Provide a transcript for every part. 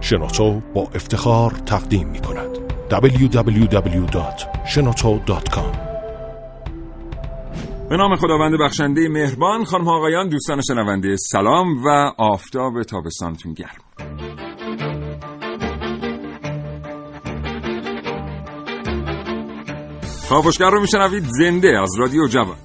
شنوتو با افتخار تقدیم می کند. www.shenoto.com به نام خداوند بخشنده مهربان خانم آقایان دوستان شنونده سلام و آفتاب تابستانتون گرم. کاوشگر رو میشنوید زنده از رادیو جوان.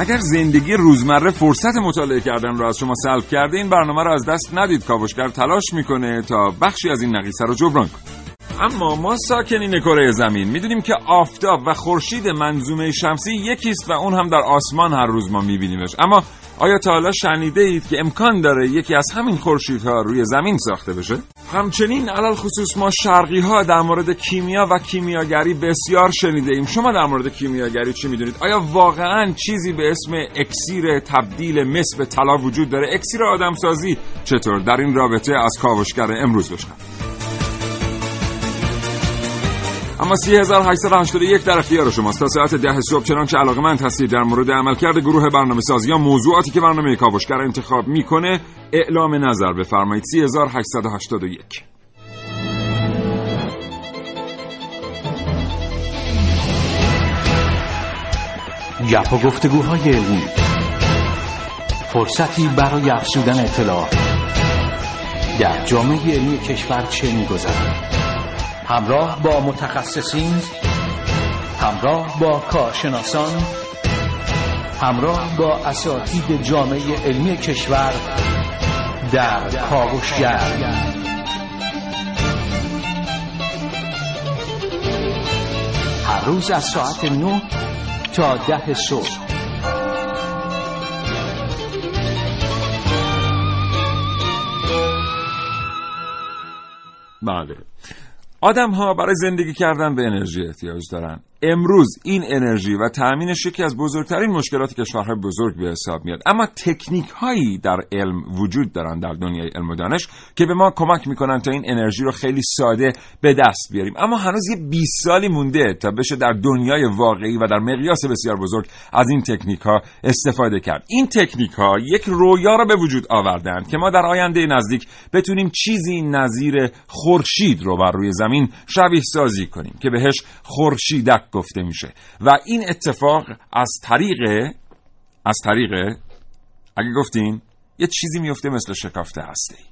اگر زندگی روزمره فرصت مطالعه کردن رو از شما سلب کرده این برنامه رو از دست ندید. کاوشگر تلاش می‌کنه تا بخشی از این نقیصه رو جبران کنه. اما ما ساکنین کره زمین می‌دونیم که آفتاب و خورشید منظومه شمسی یکیست و اون هم در آسمان هر روز ما میبینیمش اما آیا تا حالا شنیده اید که امکان داره یکی از همین خورشیدها روی زمین ساخته بشه؟ همچنین علال خصوص ما شرقی ها در مورد کیمیا و کیمیاگری بسیار شنیده ایم شما در مورد کیمیاگری چی می‌دونید؟ آیا واقعا چیزی به اسم اکسیر تبدیل مس به طلا وجود داره؟ اکسیر آدمسازی چطور؟ در این رابطه از کاوشگر امروز بشنوید اما 3881 در اختیار شماست. تا ساعت ده صبح چنانچه علاقه من هستید در مورد عملکرد گروه برنامه سازی یا موضوعاتی که برنامه کاوشگر انتخاب می‌کنه اعلام نظر بفرمایید. 3881 گپ و گفتگوهای علمی. فرصتی برای افزودن اطلاعات در جامعه علمی کشور چه میگذرد؟ همراه با متخصصین همراه با کارشناسان همراه با اساتید جامعه علمی کشور در کاوشگر. هر روز از ساعت 9 تا ده صبح. بله. آدم ها برای زندگی کردن به انرژی احتیاج دارن. امروز این انرژی و تأمینش یکی از بزرگترین مشکلات کشورهای بزرگ به حساب میاد. اما تکنیک هایی در علم وجود دارن در دنیای علم و دانش که به ما کمک می‌کنن تا این انرژی رو خیلی ساده به دست بیاریم. اما هنوز یه 20 سالی مونده تا بشه در دنیای واقعی و در مقیاس بسیار بزرگ از این تکنیک ها استفاده کرد. این تکنیک ها یک رویا رو به وجود آوردن که ما در آینده نزدیک بتونیم چیزی نظیر خورشید رو بر روی زمین شبیه سازی کنیم که بهش خورشیدک گفته میشه. و این اتفاق از طریق از طریق اگه گفتین یه چیزی میفته مثل شکافته هسته ای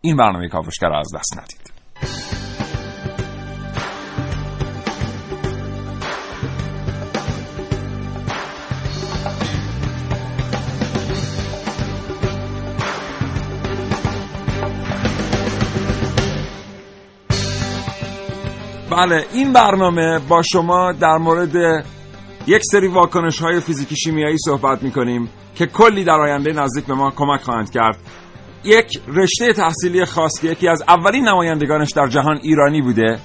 این برنامه کاوشگر از دست ندید. بله این برنامه با شما در مورد یک سری واکنش های فیزیکی شیمیایی صحبت می کنیم که کلی در آینده نزدیک به ما کمک خواهند کرد. یک رشته تحصیلی خاص که یکی از اولین نمایندگانش در جهان ایرانی بوده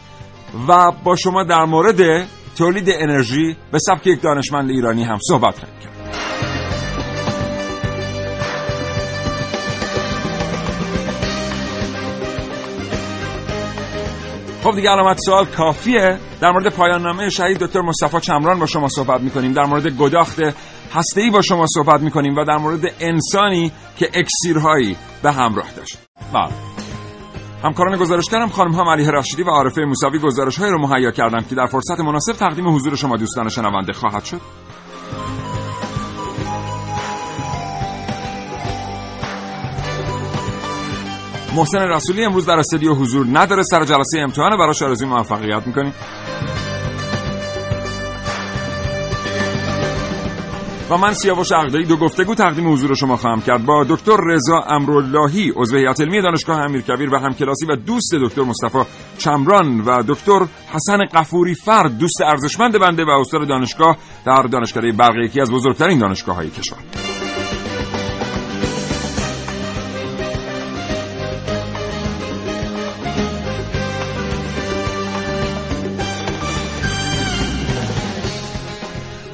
و با شما در مورد تولید انرژی به سبک یک دانشمند ایرانی هم صحبت خواهیم کرد. خب دیگه علامت سوال کافیه. در مورد پایان نامه شهید دکتر مصطفی چمران با شما صحبت می‌کنیم. در مورد گداخت هسته‌ای با شما صحبت می‌کنیم و در مورد انسانی که اکسیرهایی به همراه داشت. بله. همکاران گزارشگرم خانم ها علی رشیدی و عارفه موسوی گزارش های رو مهیا کردند که در فرصت مناسب تقدیم حضور شما دوستان شنونده خواهد شد. محسن رسولی امروز در استودیو حضور نداره. سر جلسه امتحان براش آرزوی موفقیت می‌کنیم. و من سیاوش عقدایی دو گفتگو تقدیم حضور شما خواهم کرد. با دکتر رضا امراللهی عضو هیئت علمی دانشگاه امیرکبیر و همکلاسی و دوست دکتر مصطفی چمران و دکتر حسن قفوری فرد دوست ارزشمند بنده و استاد دانشگاه در دانشکده برق یکی از بزرگترین دانشگاه های کشور.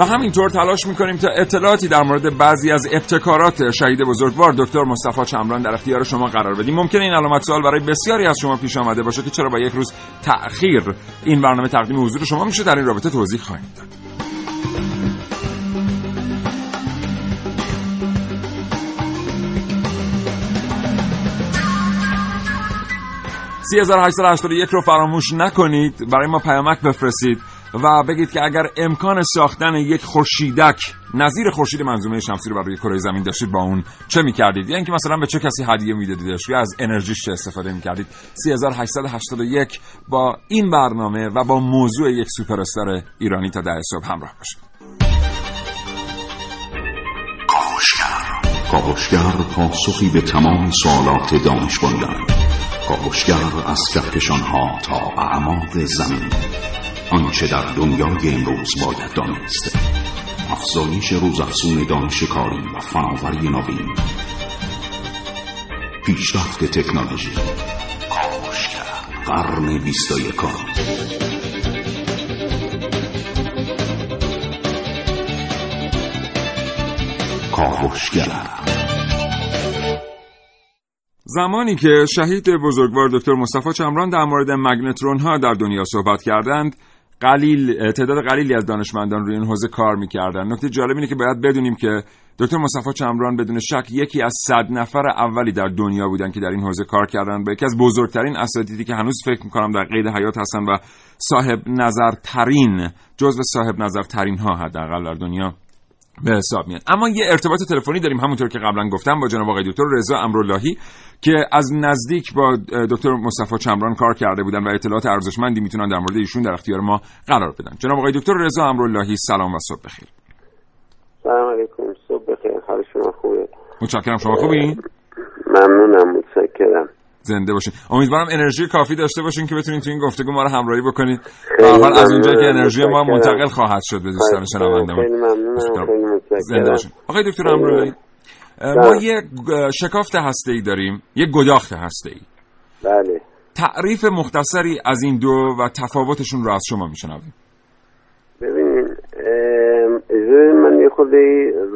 همین همینطور تلاش می‌کنیم تا اطلاعاتی در مورد بعضی از ابتکارات شهید بزرگوار دکتر مصطفی چمران در اختیار شما قرار بدیم. ممکن این علامت سوال برای بسیاری از شما پیش آمده باشه که چرا با یک روز تأخیر این برنامه تقدیم حضور شما میشه در این رابطه توضیح خواهیم داد. سی رو فراموش نکنید. برای ما پیامک بفرستید. و بگید که اگر امکان ساختن یک خورشیدک نظیر خورشید منظومه شمسی رو برای کره زمین داشتید با اون چه می‌کردید؟ یا اینکه مثلا به چه کسی هدیه میدادیدش یا از انرژیش چه استفاده می‌کردید؟ 3881 با این برنامه و با موضوع یک سوپر استار ایرانی تا ده صبح همراه باشید. کاوشگر. پاسخی به تمام سوالات دانش کاوشگر از کهکشانها تا اعماق زمین. آنچه در دنیای امروز باید دانست. افزایش روزافزون دانش کاری و فناوری نوین. پیشرفت تکنولوژی. قرن یکم کاوشگر زمانی که شهید بزرگوار دکتر مصطفی چمران در مورد مگنترون ها در دنیا صحبت کردند قلیل تعداد قلیلی از دانشمندان روی این حوزه کار می‌کردن. نکته جالب اینه که باید بدونیم که دکتر مصطفی چمران بدون شک یکی از صد نفر اولی در دنیا بودن که در این حوزه کار کردن و یکی از بزرگترین اساتیدی که هنوز فکر می‌کنم در قید حیات هستن و صاحب نظر ترین جزو صاحب نظر ترین ها حداقل در دنیا. به حساب میاد. اما یه ارتباط تلفنی داریم همونطور که قبلا گفتم با جناب آقای دکتر رضا امراللهی که از نزدیک با دکتر مصطفی چمران کار کرده بودن و اطلاعات ارزشمندی می‌تونن در مورد ایشون در اختیار ما قرار بدن. جناب آقای دکتر رضا امراللهی سلام و صبح بخیر. سلام علیکم صبح بخیر. حال شما خوبه؟ متشکرم. شما خوبی ممنونم متشکرم. زنده باشین. امیدوارم انرژی کافی داشته باشین که بتونین تو این گفتگو ما رو همراهی بکنید به حال از اونجایی که انرژی ما منتقل خواهد شد به دوستان ممنونم. خیلی زنده باشین. آقای دکتر امراللهی ما یه شکافت هسته ای داریم یه گداخت هسته ای بله. تعریف مختصری از این دو و تفاوتشون رو از شما میشنویم. ببینین ام، اجازه من یه خورده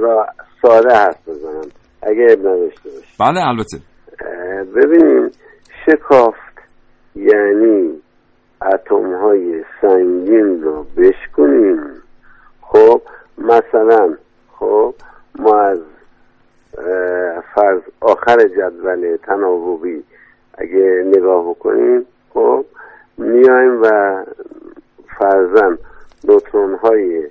را ساده حرف بزنم. اگه اب نداشته باشه بله البته. اه، ببینین شکافت. یعنی اتم های سنگین رو بشکنیم. خب مثلا خب ما از فرض آخر جدول تناوبی اگه نگاه بکنیم خب میایم و فرزن نوترون های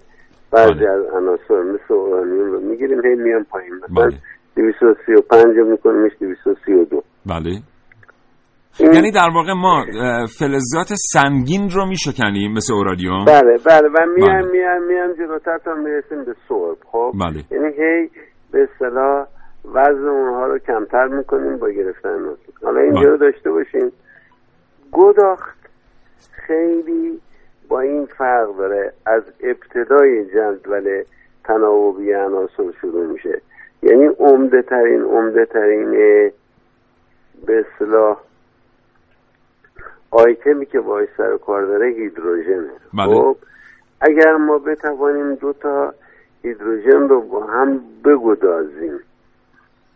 بعضی بله. از عناصر مثل اورانیوم رو می‌گیریم هی میان پایین. مثلا بله. 235 رو میکنیمش 232 بله. یعنی در واقع ما فلزات سنگین رو میشکنیم مثل اورادیوم؟ بله بله و میایم بله. میایم میایم جلوتر تا می‌رسیم به سرب خب؟ بله. یعنی هی به اصطلاح وزن اونها رو کمتر می‌کنیم با گرفتن حالا اینجا بله. رو داشته باشیم گداخت خیلی با این فرق داره. از ابتدای جدول تناوبی عناصر شروع میشه. یعنی عمده ترین عمده ترین به اصطلاح آیتمی که باش سر و کار داره هیدروژنه. بله. خب اگر ما بتوانیم دو تا هیدروژن رو با هم بگدازیم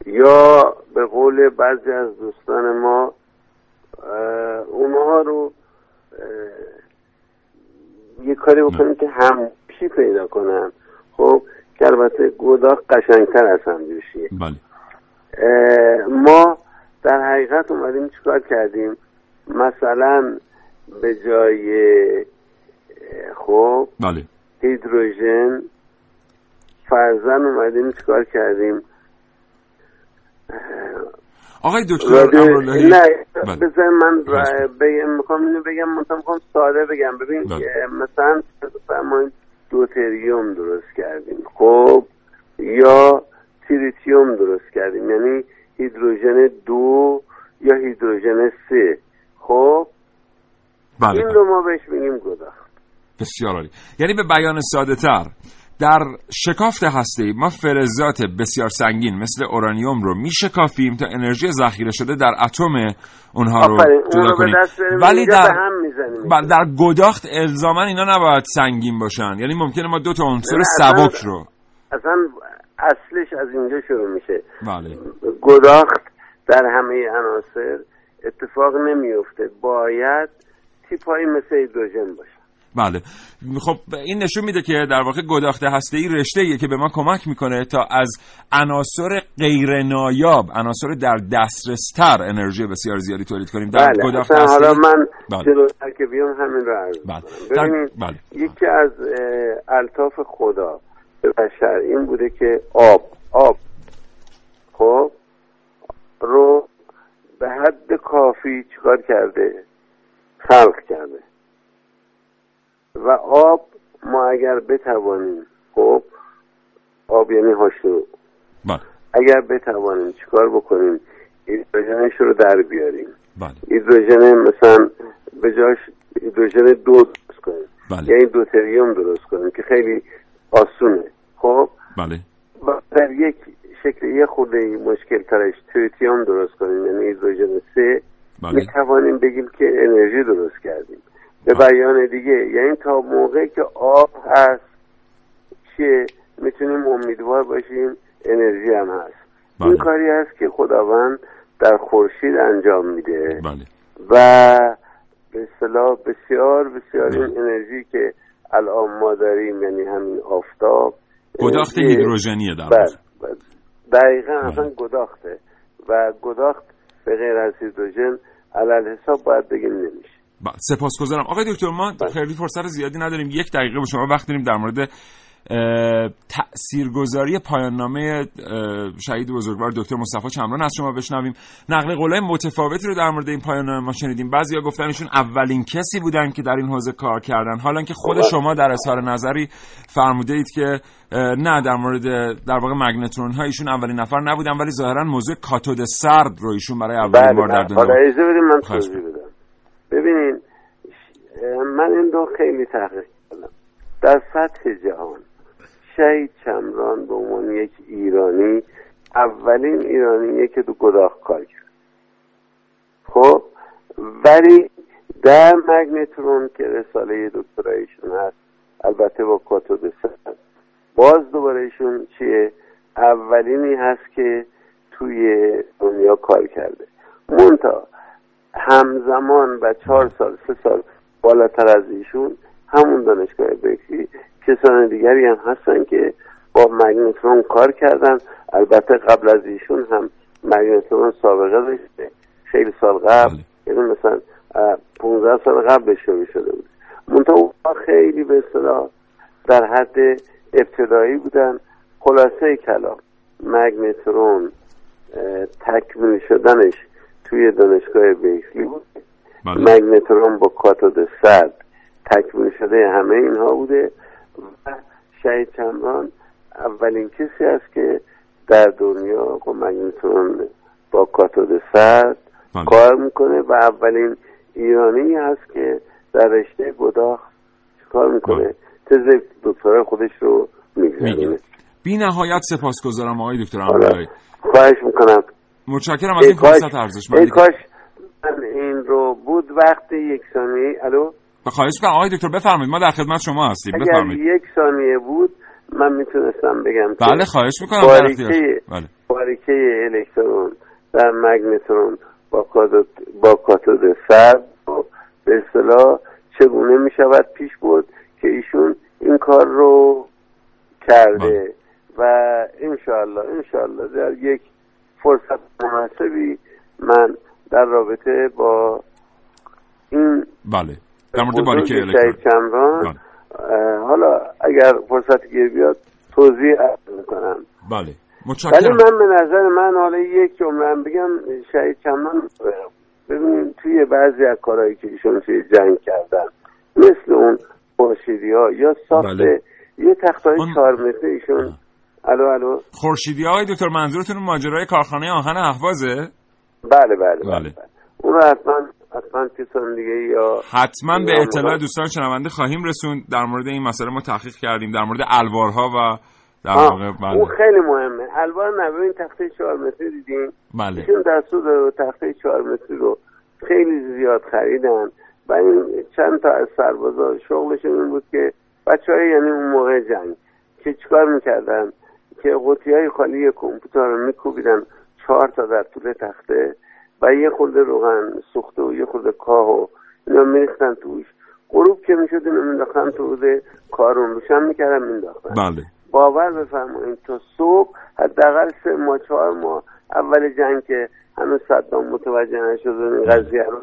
یا به قول بعضی از دوستان ما اونها رو یه کاری بکنیم که همشی پیدا کنن. خب که البته گداخ قشنگتر از همجوشیه بله. ما در حقیقت اومدیم چیکار کردیم؟ مثلا به جای خب بله. هیدروژن فرزن اومدیم چیکار کردیم؟ آقای دکتر امراللهی نه بله. بذار من بگم می‌خوام اینو بگم منتها می‌خوام ساده بگم. ببین بله. مثلا فرمایید دوتریوم درست کردیم. خب یا تریتیوم درست کردیم. یعنی هیدروژن دو یا هیدروژن سه. خب بله این بله. رو ما بهش میگیم گداخت بسیار عالی. یعنی به بیان ساده تر در شکافت هسته ما فلزات بسیار سنگین مثل اورانیوم رو میشکافیم تا انرژی ذخیره شده در اتم اونها رو جدا کنیم. ولی در هم بله، در گداخت الزاما اینا نباید سنگین باشن. یعنی ممکنه ما دو تا عنصر سبک رو اصلا اصلش از اینجا شروع میشه. بله. گداخت در همه عناصر اتفاق نمیفته باید تیپ های مثل هیدروژن باشه بله. خب این نشون میده که در واقع گداخته هسته ای رشته ایه که به ما کمک می‌کنه تا از عناصر غیر نایاب عناصر در دسترستر انرژی بسیار زیادی تولید کنیم. در بله. گداخته هسته حالا من بله. جلوتر که بیام همین رو عرض بله. در- بله. یکی از الطاف خدا به بشر این بوده که آب آب. خب؟ رو به حد کافی چیکار کرده؟ خلق کرده. و آب ما اگر بتوانیم خب آب یعنی هاشو بله. اگر بتوانیم چیکار بکنیم هیدروژنش رو در بیاریم. بله. هیدروژن مثلا به جاش هیدروژن دو درست کنیم. بله. یعنی دوتریوم درست کنیم که خیلی آسونه. خب؟ بله. در یک شکل یه خورده مشکل ترش تریتیوم درست کنیم یعنی هیدروژن سه بله. می توانیم بگیم که انرژی درست کردیم به بیان دیگه یعنی تا موقعی که آب هست که می‌تونیم امیدوار باشیم انرژی هم هست بله. این کاری هست که خداوند در خورشید انجام میده بله و به اصطلاح بسیار بسیار بله. این انرژی که الان ما داریم یعنی همین آفتاب گداخت هیدروژنیه در بله بله. دقیقا. اصلا گداخته و گداخت به غیر از هیدروژن علل حساب باید بگیم نمیشه بله سپاسگزارم آقای دکتر ما بله. خیلی فرصت زیادی نداریم یک دقیقه به شما وقت داریم در مورد تاثیرگذاری پایان نامه شهید بزرگوار دکتر مصطفی چمران از شما بشنویم. نقل قولای متفاوتی رو در مورد این پایان نامه ما شنیدیم. بعضیا گفتن ایشون اولین کسی بودن که در این حوزه کار کردن. حالا که خود بله. شما در اظهار نظری فرموده اید که نه در مورد در واقع مگنترون ها ایشون اولین نفر نبودن ولی ظاهرا موضوع کاتود سرد رو ایشون برای اولین بار در بله. دنیا من توضیح بدم. اه، من این رو خیلی تحقیق کردم. در سطح جهان شهید چمران به عنوان یک ایرانی اولین ایرانیه که تو گداخ کار کرد. خب ولی در مگنترون که رساله دکترایشون هست البته با کاتود باز دوباره ایشون چیه؟ اولینی هست که توی دنیا کار کرده. مونتا همزمان و چهار سال سه سال بالاتر از ایشون همون دانشگاه برکلی کسان دیگری هم هستن که با مگنترون کار کردن. البته قبل از ایشون هم مگنترون سابقه داشته. خیلی سال قبل. یعنی مثلا اه، 15 سال قبل شروع شده بود. اونها خیلی به اصطلاح در حد ابتدایی بودن. خلاصه کلام مگنترون تکمیل شدنش توی دانشگاه بیکلی بود. بله. مگنترون با کاتود سرد تکمیل شده همه اینها بوده. و شهید چمران اولین کسی است که در دنیا مگنترون با کاتود سرد بله. کار می‌کنه و اولین ایرانی هست که در رشته گداخت کار می‌کنه؟ تز دکترا خودش رو میگذرونه. بی نهایت سپاسگزارم آقای دکتر امرایی خواهش می‌کنم. متشکرم از ای این فرصت ارزشمندی کاش من این رو بود وقت یک ثانیه الو؟ خواهش می‌کنم آقای دکتر بفرمایید. ما در خدمت شما هستیم. اگر بفرمایید. یک ثانیه بود من می‌تونستم بگم بله خواهش می‌کنم. باریکه بله. باریکه الکترون در مگنترون با کاتود با کاتود سرد و به اصطلاح چگونه می‌شود پیش برد که ایشون این کار رو کرده؟ و انشاءالله انشاءالله در یک فرصت مناسبی من در رابطه با این بله. در مورد باریکه شهید الکترون چمران بله. حالا اگر فرصت گیر بیاد توضیح می‌کنم بله ولی متشکرم من به نظر من حالا یک جمله هم بگم شهید چمران ببینید توی بعضی از کارهایی که ایشون توی جنگ کردن مثل اون خورشیدی ها یا ساخت بله. یه تختای اون- چهار متری ایشون الو الو خورشیدی های دکتر منظورتون ماجرای کارخانه آهن اهوازه بله بله بله, بله. بله. اون رو حتما حتما کسان دیگه یا حتما به اطلاع دوستان شنونده خواهیم رسوند. در مورد این مسئله ما تحقیق کردیم در مورد الوارها و در واقع اون بله خیلی مهمه. الوار نه ببین تخته چهار متری دیدین؟ بله. ایشون دستور داره تخته چهار متری رو خیلی زیاد خریدن. و این چند تا از سربازا شغلشون این بود که بچه های یعنی اون موقع جنگ که چیکار می‌کردن؟ که قوطی های خالی کامپیوتر رو میکوبیدن چهار تا در طول تخته. و یه خورده روغن سوخته و یه خورده کاه و اینا میریختن توش. غروب که می‌شد اینو مینداختن تو روز کارون روشن می‌کردن مینداختن. بله. باور بفرمایید تا صبح حداقل سه ماه چهار ماه اول جنگ که هنوز صدام متوجه نشد این قضیه رو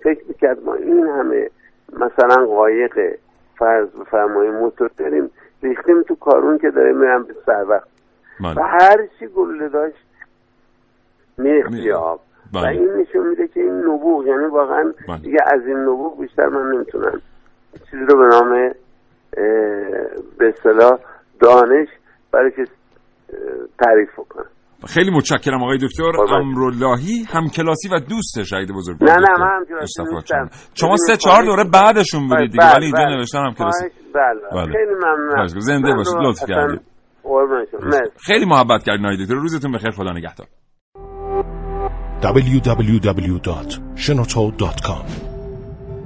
فکر می‌کرد ما این همه مثلا قایق فرض بفرمایید موتور داریم ریختیم تو کارون که داره میرم به سر وقت. و بله هر چی گله داشت میریخت آب و بله. این نشون میده که این نبوغ یعنی واقعا بله. دیگه از این نبوغ بیشتر من نمی‌تونم چیزی رو به نام به اصطلاح دانش برای که تعریف کنم خیلی متشکرم آقای دکتر. امراللهی همکلاسی و دوست شهید بزرگ نه نه من نیستم. شما سه چهار دوره بعدشون بودید دیگه ولی اینجا بله. نوشتن همکلاسی خواهش- بله. خیلی می‌کنم. زنده باشید. لطف کردید. خیلی محبت کردین آقای دکتر روزتون بخیر خدا نگهدار www.shenoto.com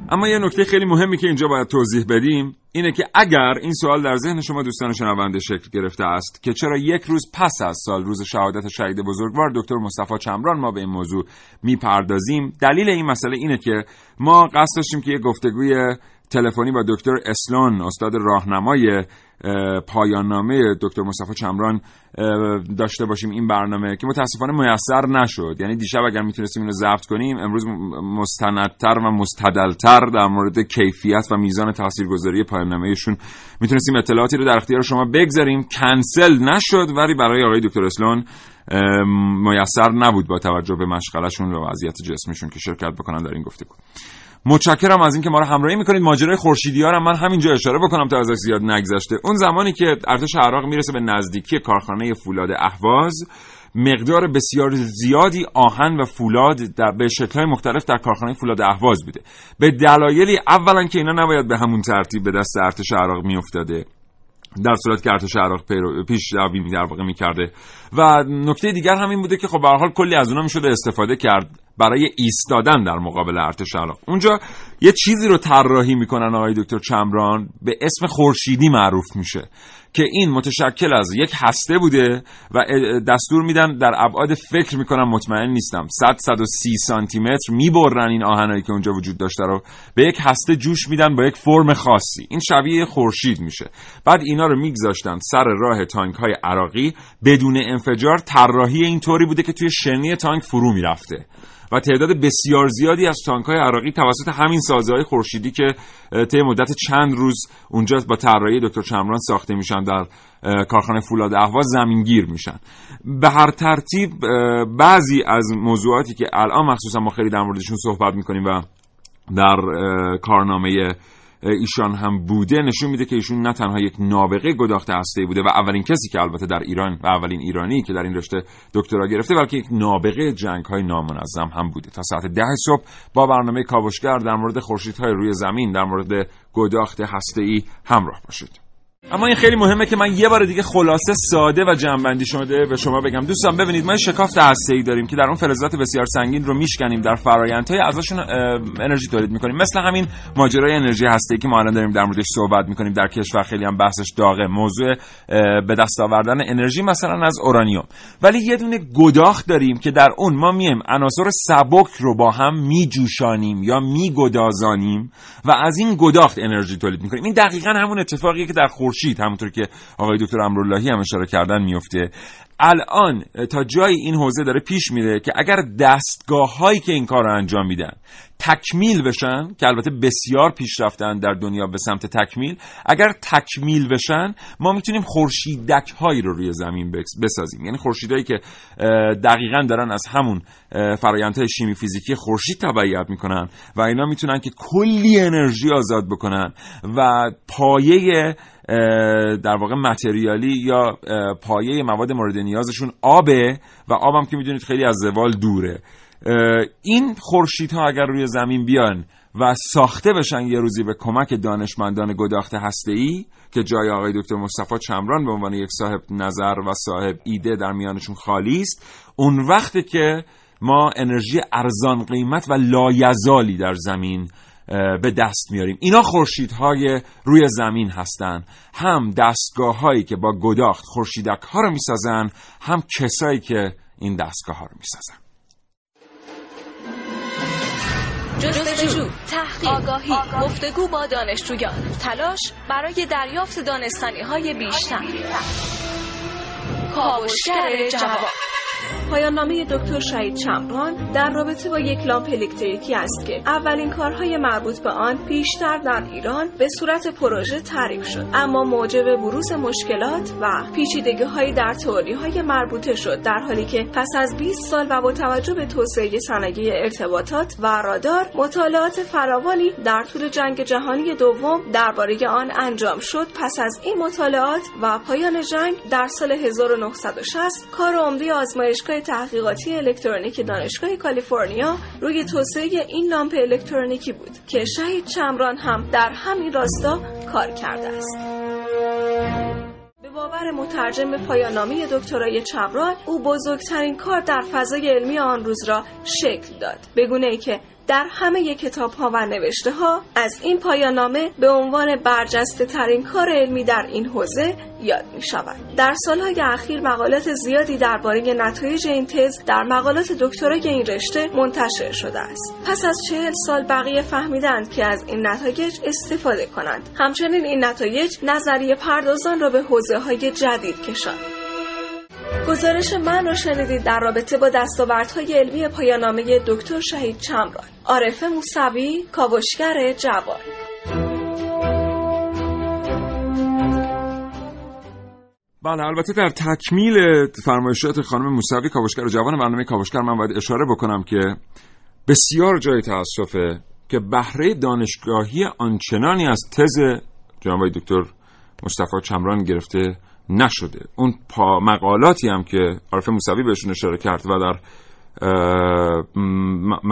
اما یه نکته خیلی مهمی که اینجا باید توضیح بدیم اینه که اگر این سوال در ذهن شما دوستان شنونده شکل گرفته است که چرا یک روز پس از سال روز شهادت شهید بزرگوار دکتر مصطفی چمران ما به این موضوع می‌پردازیم دلیل این مسئله اینه که ما قصد داشتیم که یه گفتگوی تلفنی با دکتر اسلون استاد راهنمای اه، پایان نامه دکتر مصطفی چمران داشته باشیم این برنامه که متاسفانه میسر نشد. یعنی دیشب اگر می‌تونستیم اینو ضبط کنیم امروز مستندتر و مستدلتر در مورد کیفیت و میزان تاثیرگذاری پایان نامهشون می‌تونستیم اطلاعاتی رو در اختیار شما بگذاریم. کنسل نشد ولی برای آقای دکتر اسلون میسر نبود با توجه به مشغلشون و وضعیت جسمشون که شرکت بکنن در این گفتگو. متشکرم از اینکه ما رو همراهی می‌کنید. ماجرای خورشیدیار هم من همینجا اشاره بکنم تا ازش زیاد نگذشته. اون زمانی که ارتش عراق می‌رسه به نزدیکی کارخانه فولاد اهواز مقدار بسیار زیادی آهن و فولاد در به شکل‌های مختلف در کارخانه فولاد اهواز بوده. به دلایلی اولا که اینا نباید به همون ترتیب به دست ارتش عراق میافتاده. در صورت که ارتش عراق پیرو- پیش روی در واقع می‌کرده. و نکته دیگر هم این بوده که خب به حال کلی از اونها می‌شده استفاده کرد برای ایستادن در مقابل ارتش عراق. اونجا یه چیزی رو طراحی می‌کنن آقای دکتر چمران به اسم خورشیدی معروف میشه. که این متشکل از یک هسته بوده و دستور میدن در ابعاد فکر می‌کنم مطمئن نیستم. 100 130 سانتی متر می‌برن این آهنایی که اونجا وجود داشته رو. به یک هسته جوش میدن با یک فرم خاصی. این شبیه خورشید میشه. بعد اینا رو میگذاشتن سر راه تانک های عراقی. بدون انفجار طراحی این طوری بوده که توی شنی تانک فرو می‌رفته. و تعداد بسیار زیادی از تانک های عراقی توسط همین سازه های خورشیدی که طی مدت چند روز اونجا با طراحی دکتر چمران ساخته میشن در کارخانه فولاد اهواز زمینگیر میشن. به هر ترتیب بعضی از موضوعاتی که الان مخصوصا ما خیلی در موردشون صحبت می‌کنیم و در کارنامه ایشان هم بوده نشون میده که ایشون نه تنها یک نابغه گداخت هسته بوده و اولین کسی که البته در ایران و اولین ایرانی که در این رشته دکترا گرفته بلکه یک نابغه جنگ های نامنظم هم بوده. تا ساعت ده صبح با برنامه کاوشگر در مورد خورشیدهای روی زمین در مورد گداخت هسته همراه باشید. اما این خیلی مهمه که من یه بار دیگه خلاصه ساده و جنبندی شده به شما بگم. دوستان ببینید ما شکافت هسته‌ای داریم که در اون فلزات بسیار سنگین رو میشکنیم در فرآیندهای ازشون انرژی تولید می‌کنیم. مثل همین ماجرای انرژی هسته‌ای که ما الان داریم در موردش صحبت می‌کنیم. در کشور خیلی هم بحثش داغه. موضوع به دست آوردن انرژی مثلا از اورانیوم. ولی یه دونه گداخت داریم که در اون ما میم عناصر سبک رو با هم میجوشانیم یا میگدازانیم و از این گداخت انرژی تولید می‌کنیم. این دقیقا همون اتفاقیه که در خورشید همونطور که آقای دکتر امراللهی هم اشاره کردن میفته. الان تا جایی این حوزه داره پیش میره که اگر دستگاه هایی که این کار رو انجام میدن تکمیل بشن که البته بسیار پیشرفتن در دنیا به سمت تکمیل اگر تکمیل بشن ما می‌تونیم خورشیدک هایی رو روی زمین بسازیم. یعنی خورشیدایی که دقیقا دارن از همون فرایندهای شیمی فیزیکی خورشید تبعیت می‌کنن و اینا می‌تونن که کلی انرژی آزاد بکنن و پایه در واقع متریالی یا پایه مواد مورد نیازشون آبه و آبم که می‌دونید خیلی از زوال دوره. این خورشیدها اگر روی زمین بیان و ساخته بشن یه روزی به کمک دانشمندان گداخت هسته‌ای که جای آقای دکتر مصطفی چمران به عنوان یک صاحب نظر و صاحب ایده در میانشون خالی است اون وقتی که ما انرژی ارزان قیمت و لایزالی در زمین به دست میاریم. اینا خورشیدهای روی زمین هستند هم دستگاه هایی که با گداخت خورشیدک ها رو می‌سازن هم کسایی که این دستگاه ها رو می‌سازن. جستجو، تحقیق، آگاهی، گفتگو با دانشجویان، تلاش برای دریافت دانستانی های بیشتر. کاوشگر جواب پایان نامه دکتر شهید چمران در رابطه با یک لامپ الکتریکی است که اولین کارهای مربوط به آن پیشتر در ایران به صورت پروژه تعریف شد. اما موجب بروز مشکلات و پیچیدگی های در تئوری های مربوطه شد در حالی که پس از 20 سال و با توجه به توسعه صنایع ارتباطات و رادار مطالعات فراوانی در طول جنگ جهانی دوم درباره آن انجام شد. پس از این مطالعات و پایان جنگ در سال 1960 کار عمده آزمایشگاه تحقیقاتی الکترونیک دانشگاه کالیفرنیا روی توسعه این لامپ الکترونیکی بود که شهید چمران هم در همین راستا کار کرده است. باور مترجم پایانامی دکترای چمران او بزرگترین کار در فضای علمی آن روز را شکل داد به گونه ای که در همه کتاب ها و نوشته ها از این پایانامه به عنوان برجسته ترین کار علمی در این حوزه یاد می شود. در سالهای اخیر مقالات زیادی درباره نتایج این تز در مقالات دکترای این رشته منتشر شده است. پس از چهل سال بقیه فهمیدند که از این نتایج استفاده کنند. همچنین این نتایج نظریه پردازان را به حوزه های جدید کشاند. گزارش من رو شنیدید در رابطه با دستاوردهای علمی پایانامه دکتر شهید چمران. عارف موسوی کاوشگر جوان. بله البته در تکمیل فرمایشات خانم موسوی کاوشگر جوان برنامه کاوشگر من باید اشاره بکنم که بسیار جای تاسفه که بهره دانشگاهی آنچنانی از تز جناب دکتر مصطفی چمران گرفته نشده. اون پا مقالاتی هم که عارف موسوی بهشون اشاره کرد و در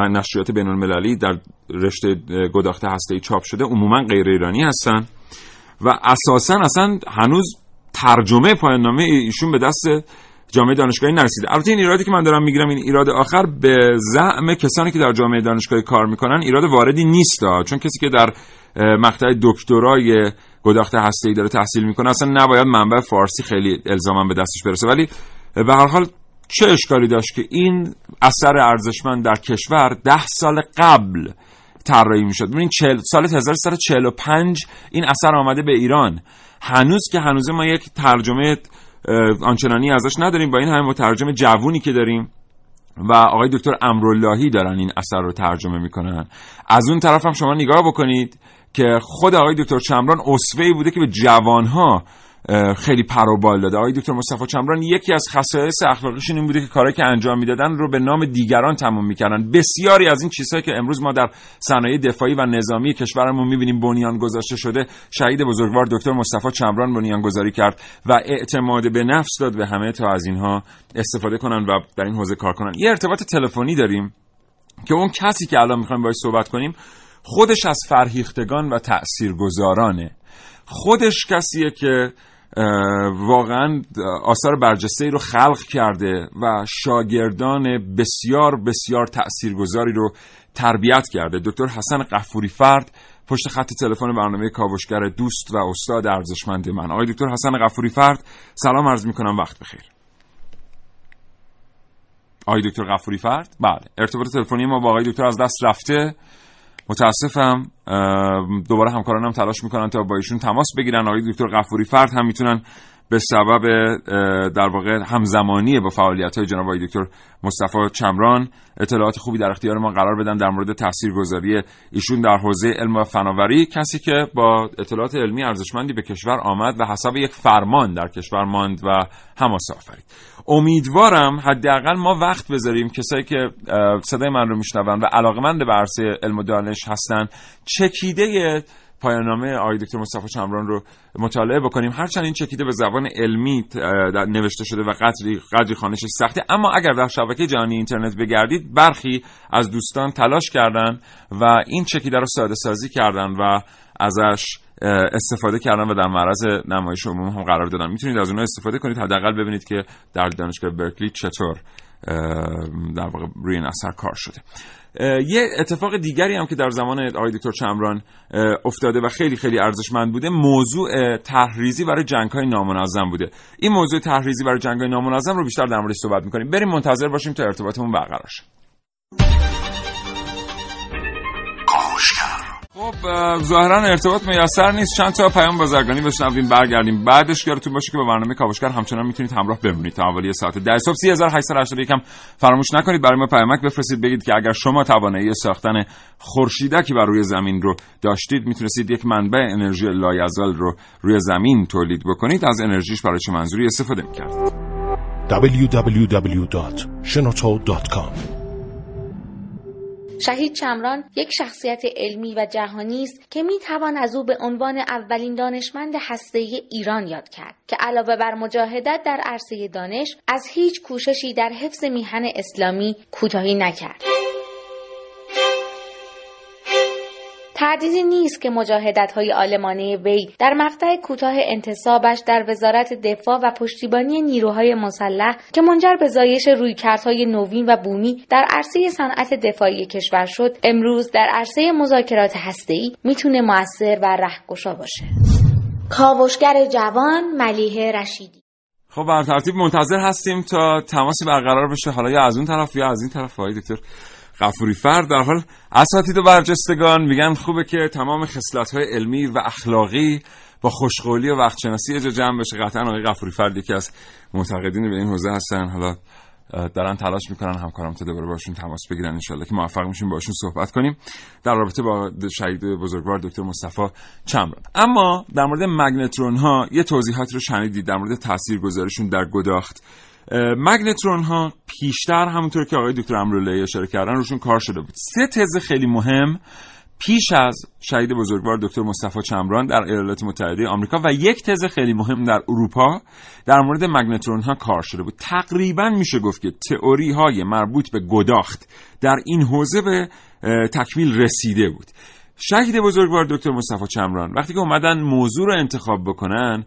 نشریات بین المللی در رشته گداخته هسته چاپ شده عموما غیر ایرانی هستن و اساسا اصلا هنوز ترجمه پایان نامه ایشون به دست جامعه دانشگاهی نرسیده. البته این ایرادی که من دارم می‌گیرم این ایراد آخر به زعم کسانی که در جامعه دانشگاهی کار می‌کنن ایراد واردی نیست چون کسی که در مقطع دکترای گداخته هسته ای داره تحصیل می‌کنه. اصلا نباید منبع فارسی خیلی الزاما به دستش برسه. ولی به هر حال چه اشکالی داشت که این اثر ارزشمند در کشور ده سال قبل طراحی می‌شد؟ ببین چهل سال 1345 این اثر آمده به ایران. هنوز که هنوز ما یک ترجمه آنچنانی ازش نداریم. با این همه مترجم جوونی که داریم و آقای دکتر امراللهی دارن این اثر رو ترجمه می‌کنن. از اون طرف هم شما نگاه بکنید. که خود آقای دکتر چمران اصفه‌ای بوده که به جوانها خیلی پروبال داده. آقای دکتر مصطفی چمران یکی از خصایص اخلاقیشون این بوده که کارهایی که انجام می‌دادن رو به نام دیگران تمام می‌کردن. بسیاری از این چیزهایی که امروز ما در صنایع دفاعی و نظامی کشورمون می‌بینیم بنیان گذاشته شده شهید بزرگوار دکتر مصطفی چمران بنیان گذاری کرد و اعتماد به نفس داد به همه تا از اینها استفاده کنن و در این حوزه کار کنن. یه ارتباط تلفنی داریم که اون کسی که الان می‌خوایم باهاش صحبت کنیم خودش از فرهیختگان و تاثیرگذارانه خودش کسیه که واقعا آثار برجسته رو خلق کرده و شاگردان بسیار بسیار تاثیرگذاری رو تربیت کرده. دکتر حسن قفوری فرد پشت خط تلفن برنامه کاوشگر دوست و استاد ارزشمند من. آقای دکتر حسن قفوری فرد سلام عرض می‌کنم. وقت بخیر. آقای دکتر قفوری فرد؟ بله. ارتباط تلفنی ما با آقای دکتر از دست رفته. متاسفم. دوباره همکارانم تلاش می‌کنن تا با ایشون تماس بگیرن. آقای دکتر غفوری فرد هم می‌تونن به سبب در واقع همزمانی با فعالیت های جناب دکتر مصطفی چمران اطلاعات خوبی در اختیار ما قرار بدن در مورد تاثیرگذاری ایشون در حوزه علم و فناوری. کسی که با اطلاعات علمی ارزشمندی به کشور آمد و حساب یک فرمان در کشور ماند و هماسه آفرید امیدوارم حداقل ما وقت بذاریم کسایی که صدای من رو میشنون و علاقمند به عرصه علم و دانش هستن چکیده پایانامه آقای دکتر مصطفی چمران رو مطالعه بکنیم. هرچند این چکیده به زبان علمی نوشته شده و قدری قدری خانش سخته اما اگر در شبکه جهانی اینترنت بگردید برخی از دوستان تلاش کردن و این چکیده رو ساده سازی کردن و ازش استفاده کردن و در معرض نمایش عموم هم قرار دادن. می‌تونید از اونها استفاده کنید. حداقل ببینید که در دانشگاه برکلی چطور در واقع روی این اثر کار شده. یه اتفاق دیگری هم که در زمان آقای دکتر چمران افتاده و خیلی خیلی ارزشمند بوده موضوع تحریزی برای جنگ های نامنظم بوده. این موضوع تحریزی برای جنگ های نامنظم رو بیشتر در موردش صحبت می‌کنیم. بریم منتظر باشیم تا ارتباطمون برقرار شه. خب ظاهرا ارتباط میسر نیست. چند تا پیام بازرگانی بشنویم برگردیم. بعدش یادتون باشه که با برنامه کاوشگر همچنان می‌تونید همراه بمونید تا حوالی ساعت 10 صبح 3881 هم فراموش نکنید. برای ما پیامک بفرستید. بگید که اگر شما توانایی ساختن خورشیدکی بر روی زمین رو داشتید می‌تونستید یک منبع انرژی لایزال رو روی زمین تولید بکنید. از انرژیش برای چه منظوری استفاده می‌کردید www.shenoto.com شهید چمران یک شخصیت علمی و جهانی است که می توان از او به عنوان اولین دانشمند هسته‌ای ایران یاد کرد که علاوه بر مجاهدت در عرصه دانش از هیچ کوششی در حفظ میهن اسلامی کوتاهی نکرد. تردیدی نیست که مجاهدت های آلمانه وی در مقطع کوتاه انتصابش در وزارت دفاع و پشتیبانی نیروهای مسلح که منجر به زایش رویکردهای نوین و بومی در عرصه صنعت دفاعی کشور شد امروز در عرصه مذاکرات هسته‌ای می‌تونه موثر و رهگشا باشه. کاوشگر جوان ملیه رشیدی. خب بر ترتیب منتظر هستیم تا تماسی برقرار بشه حالا یا از اون طرف یا از این طرف آقای دکتر. غفوری فرد در حال اساتید و برجستگان میگن خوبه که تمام خصلت های علمی و اخلاقی با خوشقولی و وقتشناسی یه جا جمع بشه. قطعا آقای غفوری فرد یکی از معتقدین به این حوزه هستن. حالا دارن تلاش می‌کنن همکارم تا دوباره باشون تماس بگیرن انشالله که موفق میشیم باشون صحبت کنیم. در رابطه با شهید بزرگوار دکتر مصطفی چمران. اما در مورد مگنترون ها یه توضیحات رو شنیدید در مورد تاثیرگذاریشون در گداخت. مگنترون ها پیشتر همونطور که آقای دکتر امروله اشاره کردن روشون کار شده بود. سه تز خیلی مهم پیش از شهید بزرگوار دکتر مصطفی چمران در ایالات متحده آمریکا و یک تز خیلی مهم در اروپا در مورد مگنترون ها کار شده بود. تقریبا میشه گفت که تئوری های مربوط به گداخت در این حوزه به تکمیل رسیده بود. شهید بزرگوار دکتر مصطفی چمران وقتی که اومدن موضوع رو انتخاب بکنن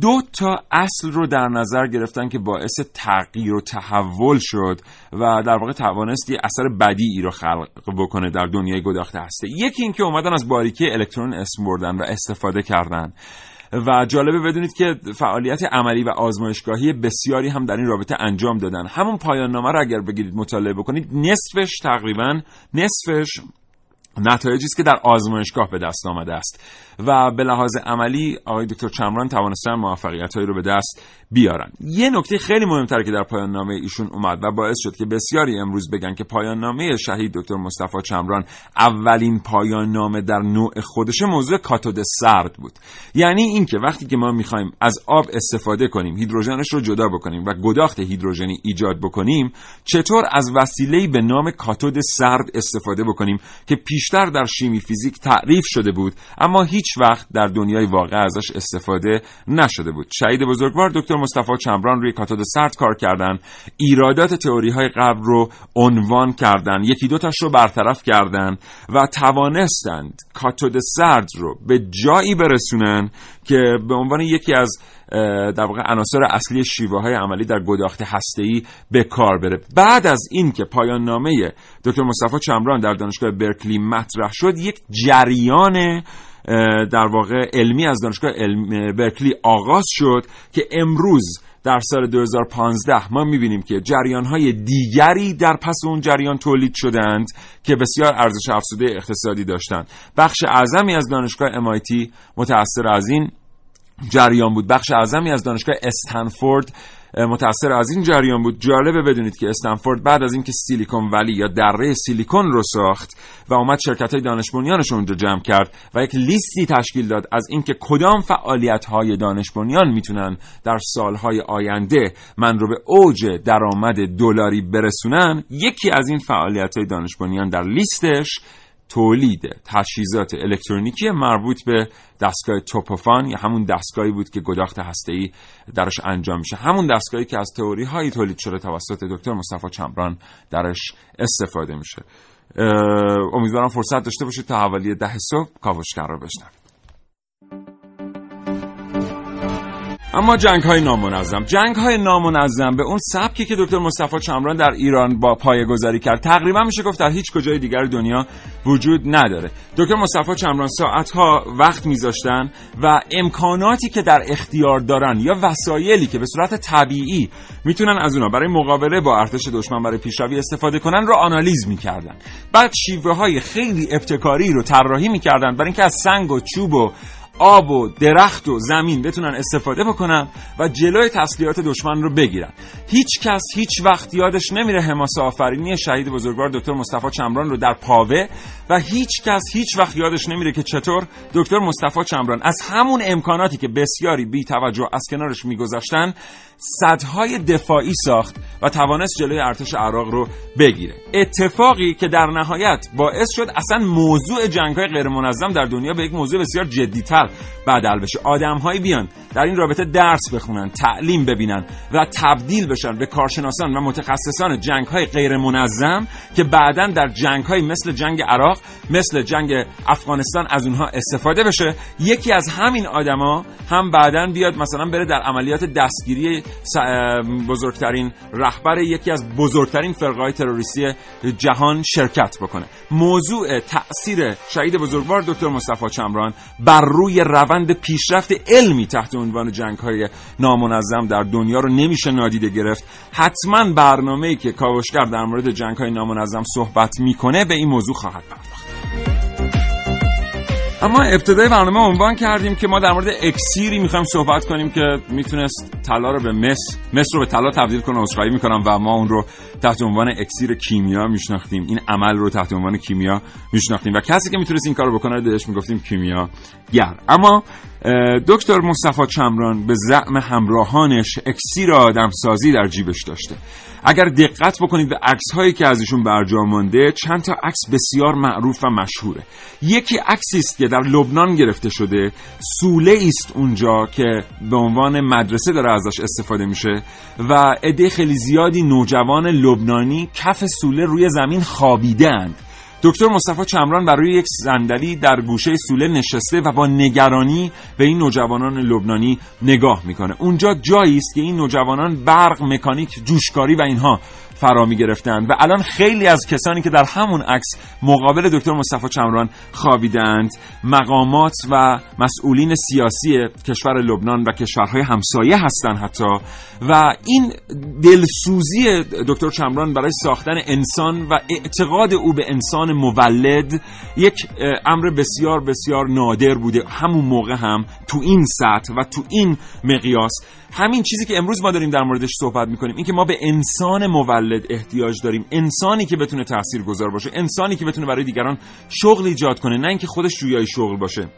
دو تا اصل رو در نظر گرفتن که باعث تغییر و تحول شد و در واقع توانست یه اثر بدی رو خلق بکنه در دنیای گداخته هسته. یکی اینکه اومدن از باریکی الکترون اسم بردن و استفاده کردن. و جالبه بدونید که فعالیت عملی و آزمایشگاهی بسیاری هم در این رابطه انجام دادن. همون پایان نامه رو اگر بگیرید مطالعه بکنید نصفش تقریبا نصفش نتایجی است که در آزمایشگاه به دست آمده است. و به لحاظ عملی آقای دکتر چمران توانستن موفقیت رو به دست بیارن. یه نکته خیلی مهمتر که در پایان نامه ایشون اومد و باعث شد که بسیاری امروز بگن که پایان نامه شهید دکتر مصطفی چمران اولین پایان نامه در نوع خودش موضوع کاتود سرد بود. یعنی اینکه وقتی که ما می‌خوایم از آب استفاده کنیم هیدروژنش رو جدا بکنیم و گداخت هیدروژنی ایجاد بکنیم چطور از وسیله‌ای به نام کاتود سرد استفاده بکنیم که پیشتر در شیمی فیزیک تعریف شده بود اما هیچ وقت در دنیای واقع ازش استفاده نشده بود. شهید بزرگوار دکتر مصطفی چمران روی کاتود سرد کار کردن. ایرادات تئوری های قبل رو عنوان کردن. یکی دوتاش رو برطرف کردن و توانستند کاتود سرد رو به جایی برسونن که به عنوان یکی از در واقع عناصر اصلی شیوه های عملی در گداخت هسته‌ای به کار بره. بعد از این که پایان نامه دکتر مصطفی چمران در دانشگاه برکلی مطرح شد یک جریان در واقع علمی از دانشگاه علم برکلی آغاز شد که امروز در سال 2015 ما می‌بینیم که جریان های دیگری در پس اون جریان تولید شدند که بسیار ارزش افزوده اقتصادی داشتند. بخش اعظمی از دانشگاه MIT متأثر از این جریان بود. بخش اعظمی از دانشگاه استنفورد متأثر از این جریان بود. جالبه بدونید که استنفورد بعد از اینکه سیلیکون ولی یا دره سیلیکون رو ساخت و اومد شرکت های دانش بنیانش اونجا جمع کرد و یک لیستی تشکیل داد از اینکه کدام فعالیت های دانش بنیان می‌تونن در سالهای آینده من رو به اوج درآمد دلاری برسونن یکی از این فعالیت های دانش بنیان در لیستش تولید تجهیزات الکترونیکی مربوط به دستگاه توپوفان یا همون دستگاهی بود که گداخت هسته‌ای درش انجام میشه. همون دستگاهی که از تئوری هایی تولید شده توسط دکتر مصطفی چمران درش استفاده میشه. امیدوارم فرصت داشته باشید تا حوالی ده صبح کاوشگر رو بشنوید اما جنگ های نامنظم. جنگ های نامنظم به اون سبکی که دکتر مصطفی چمران در ایران با پایه گذاری کرد تقریبا میشه گفت در هیچ کجای دیگر دنیا وجود نداره. دکتر مصطفی چمران ساعت ها وقت میذاشتن و امکاناتی که در اختیار دارن یا وسایلی که به صورت طبیعی می‌تونن از اونا برای مقابله با ارتش دشمن برای پیشروی استفاده کنن رو آنالیز می‌کردن. بعد شیوه های خیلی ابتکاری رو طراحی می‌کردن برای اینکه از سنگ و چوب و آب و درخت و زمین بتونن استفاده بکنن و جلوی تسلیحات دشمن رو بگیرن. هیچ کس هیچ وقت یادش نمیره حماس آفرینی شهید بزرگوار دکتر مصطفی چمران رو در پاوه و هیچ کس هیچ وقت یادش نمیره که چطور دکتر مصطفی چمران از همون امکاناتی که بسیاری بی توجه از کنارش میگذاشتن صدهای دفاعی ساخت و توانست جلوی ارتش عراق رو بگیره. اتفاقی که در نهایت باعث شد اصلا موضوع جنگ های غیر منظم در دنیا به یک موضوع بسیار جدیتر بدل بشه آدمهایی بیان در این رابطه درس بخونن تعلیم ببینن و تبدیل بشن به کارشناسان و متخصصان جنگ های غیر منظم که بعدا در جنگ های مثل جنگ عراق مثل جنگ افغانستان از اونها استفاده بشه. یکی از همین آدما هم بعدا بیاد مثلا بره در عملیات دستگیری بزرگترین رهبر یکی از بزرگترین فرقای تروریستی جهان شرکت بکنه. موضوع تاثیر شهید بزرگوار دکتر مصطفی چمران بر روی روند پیشرفت علمی تحت عنوان جنگ های نامنظم در دنیا رو نمیشه نادیده گرفت. حتما برنامه‌ای که کاوشگر در مورد جنگ های نامنظم صحبت می‌کنه به این موضوع خواهد پرداخت. اما ابتدای برنامه عنوان کردیم که ما در مورد اکسیری می‌خوایم صحبت کنیم که می‌تونست طلا رو به مس مس رو به طلا تبدیل کنه عذرخواهی می‌کنم و ما اون رو تحت عنوان اکسیر کیمیا میشناختیم. این عمل رو تحت عنوان کیمیا میشناختیم و کسی که می‌تونست این کارو بکنه رو می‌گفتیم کیمیا گر. اما دکتر مصطفی چمران به زعم همراهانش اکسیر آدمسازی در جیبش داشته. اگر دقت بکنید به عکس هایی که ازشون برجا مانده چند تا عکس بسیار معروف و مشهوره. یکی عکسی است که در لبنان گرفته شده سوله است اونجا که به عنوان مدرسه داره ازش استفاده میشه و عده خیلی زیادی نوجوان لبنانی کف سوله روی زمین خوابیدند دکتر مصطفی چمران برای یک صندلی در گوشه سوله نشسته و با نگرانی به این نوجوانان لبنانی نگاه می‌کنه. اونجا جایی است که این نوجوانان برق مکانیک جوشکاری و اینها. فرا می گرفتند و الان خیلی از کسانی که در همون عکس مقابل دکتر مصطفی چمران خوابیدند مقامات و مسئولین سیاسی کشور لبنان و کشورهای همسایه هستند حتی. و این دلسوزی دکتر چمران برای ساختن انسان و اعتقاد او به انسان مولد یک امر بسیار بسیار نادر بوده. همون موقع هم تو این سطح و تو این مقیاس. همین چیزی که امروز ما داریم در موردش صحبت می‌کنیم این که ما به انسان مولد احتیاج داریم. انسانی که بتونه تاثیر گذار باشه انسانی که بتونه برای دیگران شغل ایجاد کنه نه اینکه خودش جویای شغل باشه.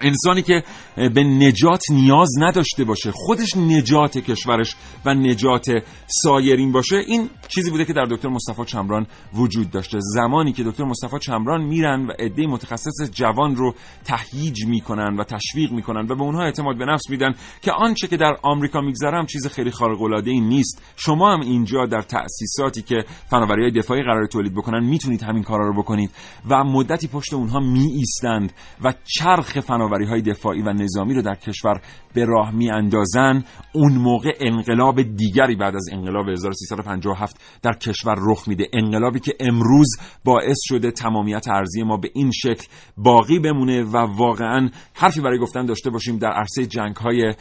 انسانی که به نجات نیاز نداشته باشه خودش نجات کشورش و نجات سایرین باشه این چیزی بوده که در دکتر مصطفی چمران وجود داشته. زمانی که دکتر مصطفی چمران میرن و عده متخصص جوان رو تهییج می‌کنن و تشویق می‌کنن و به اونها اعتماد به نفس میدن که آنچه که در آمریکا میگذره هم چیز خیلی خارق العاده ای نیست. شما هم اینجا در تأسیساتی که فناوری های دفاعی قرار تولید بکنن می‌تونید همین کارا رو بکنید و مدتی پشت اونها می ایستند و چرخ فناوری های دفاعی و نظامی رو در کشور به راه می اندازن اون موقع انقلاب دیگری بعد از انقلاب 1357 در کشور رخ میده. انقلابی که امروز باعث شده تمامیت ارزی ما به این شکل باقی بمونه و واقعا حرفی برای گفتن داشته باشیم در عرصه جنگ های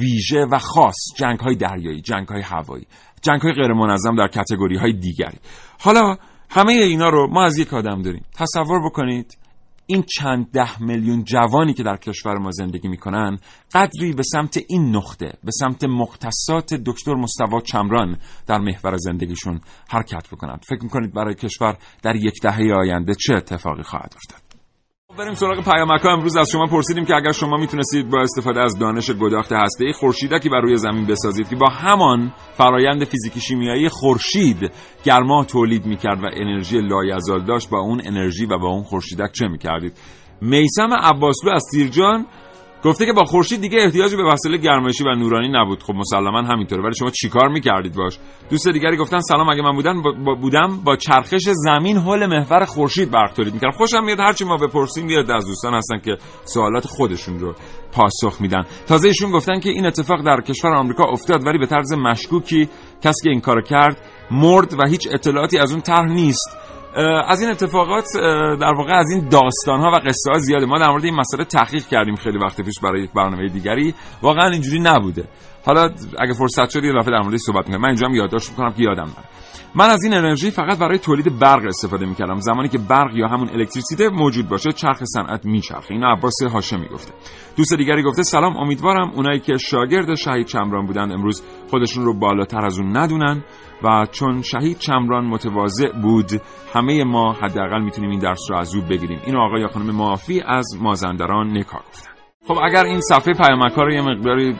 ویژه و خاص جنگ های دریایی جنگ های هوایی جنگ های غیر منظم در کتگوری های دیگری. حالا همه اینا رو ما از یک آدم داریم. تصور بکنید این چند ده میلیون جوانی که در کشور ما زندگی می‌کنن قدری به سمت این نقطه به سمت مختصات دکتر مصطفی چمران در محور زندگیشون حرکت بکنند. فکر می‌کنید برای کشور در یک دهه آینده چه اتفاقی خواهد افتاد؟ بریم سراغ پیامک ها امروز از شما پرسیدیم که اگر شما می‌تونستید با استفاده از دانش گداخت هسته خورشیدکی بر روی زمین بسازید که با همان فرایند فیزیکی شیمیایی خورشید گرما تولید می‌کرد و انرژی لایزال داشت با اون انرژی و با اون خورشیدک چه می‌کردید؟ میسم عباسلو از تیرجان گفته که با خورشید دیگه احتیاجی به وسایل گرمایشی و نورانی نبود. خب مسلما همینطوره. ولی شما چیکار می‌کردید باش؟ دوست دیگری گفتن سلام اگه من بودم با بودم با چرخش زمین حول محور خورشید برق تولید می‌کردم. خوشم میاد هرچی ما بپرسیم میاد از دوستان هستن که سوالات خودشون رو پاسخ میدن. تازه ایشون گفتن که این اتفاق در کشور آمریکا افتاد ولی به طرز مشکوکی کسی که این کارو کرد مرد و هیچ اطلاعاتی از اون طرح نیست. از این اتفاقات در واقع از این داستان ها و قصه ها زیاده. ما در مورد این مسئله تحقیق کردیم خیلی وقت پیش برای یک برنامه دیگری. واقعا اینجوری نبوده. حالا اگه فرصت شد یه دفعه در موردش صحبت می‌کنم من اینجا هم یادداشت می‌کنم که یادم نره من از این انرژی فقط برای تولید برق استفاده می‌کردم. زمانی که برق یا همون الکتریسیته موجود باشه چرخ صنعت میچرخه. این عباس هاشمی گفته. دوست دیگری گفته سلام امیدوارم اونایی که شاگرد شهید چمران بودن امروز خودشون رو بالاتر از اون ندونن و چون شهید چمران متواضع بود همه ما حداقل می‌تونیم این درس رو از او بگیریم. این آقای یا خانم معافی از مازندران نکا گفتن خب اگر این صفحه پیامک ها رو یه مقداری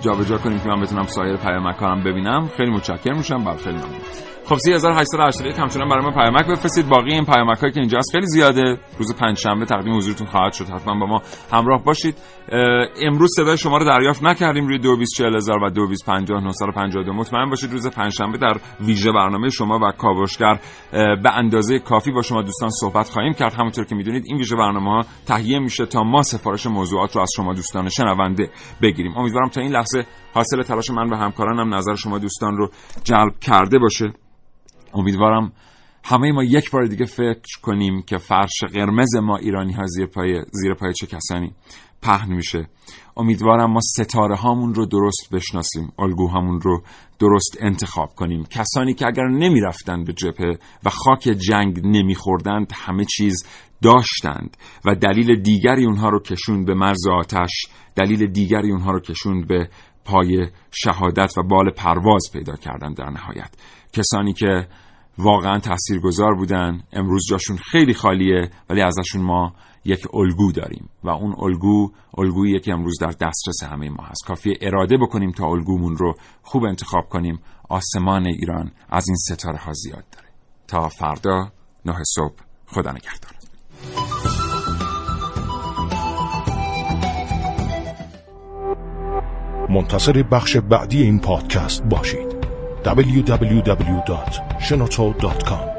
جابجا کنیم که من بتونم سایر پیامک ها ببینم خیلی متشکرم میشم. بر خیلی ممنون. خب 3881 همچنان برای ما پیامک بفرستید. باقی این پیامک هایی که اینجا هست خیلی زیاده. روز پنجشنبه تقدیم حضورتون خواهد شد. حتما با ما همراه باشید. امروز صدای شما رو دریافت نکردیم. روی 224000 و 2250 مطمئن باشید روز پنجشنبه در ویژه برنامه شما و کاوشگر به اندازه کافی با شما دوستان صحبت خواهیم کرد. همونطور که می‌دونید این ویژه برنامه ها تهیه میشه تا ما سفارش موضوعات رو از شما دوستان شنونده بگیریم. امیدوارم تا این لحظه حاصل تلاش من و همکارانم نظر شما دوستان رو جلب کرده باشه. امیدوارم همه ما یک بار دیگه فکر کنیم که فرش قرمز ما ایرانی ها زیر پای, زیر پای چه کسانی پهن میشه. امیدوارم ما ستاره هامون رو درست بشناسیم الگوهامون رو درست انتخاب کنیم. کسانی که اگر نمی‌رفتند به جبهه و خاک جنگ نمیخوردند همه چیز داشتند و دلیل دیگری اونها رو کشوند به مرز آتش دلیل دیگری اونها رو کشوند به پای شهادت و بال پرواز پیدا کردن در نهایت. کسانی که واقعا تاثیرگذار بودن. امروز جاشون خیلی خالیه ولی ازشون ما یک الگو داریم. و اون الگو الگویی که امروز در دسترس همه ما هست. کافی اراده بکنیم تا الگومون رو خوب انتخاب کنیم. آسمان ایران از این ستاره ها زیاد داره. تا فردا نه صبح خدا نگهدار. منتظر بخش بعدی این پادکست. باشید. www.shenoto.com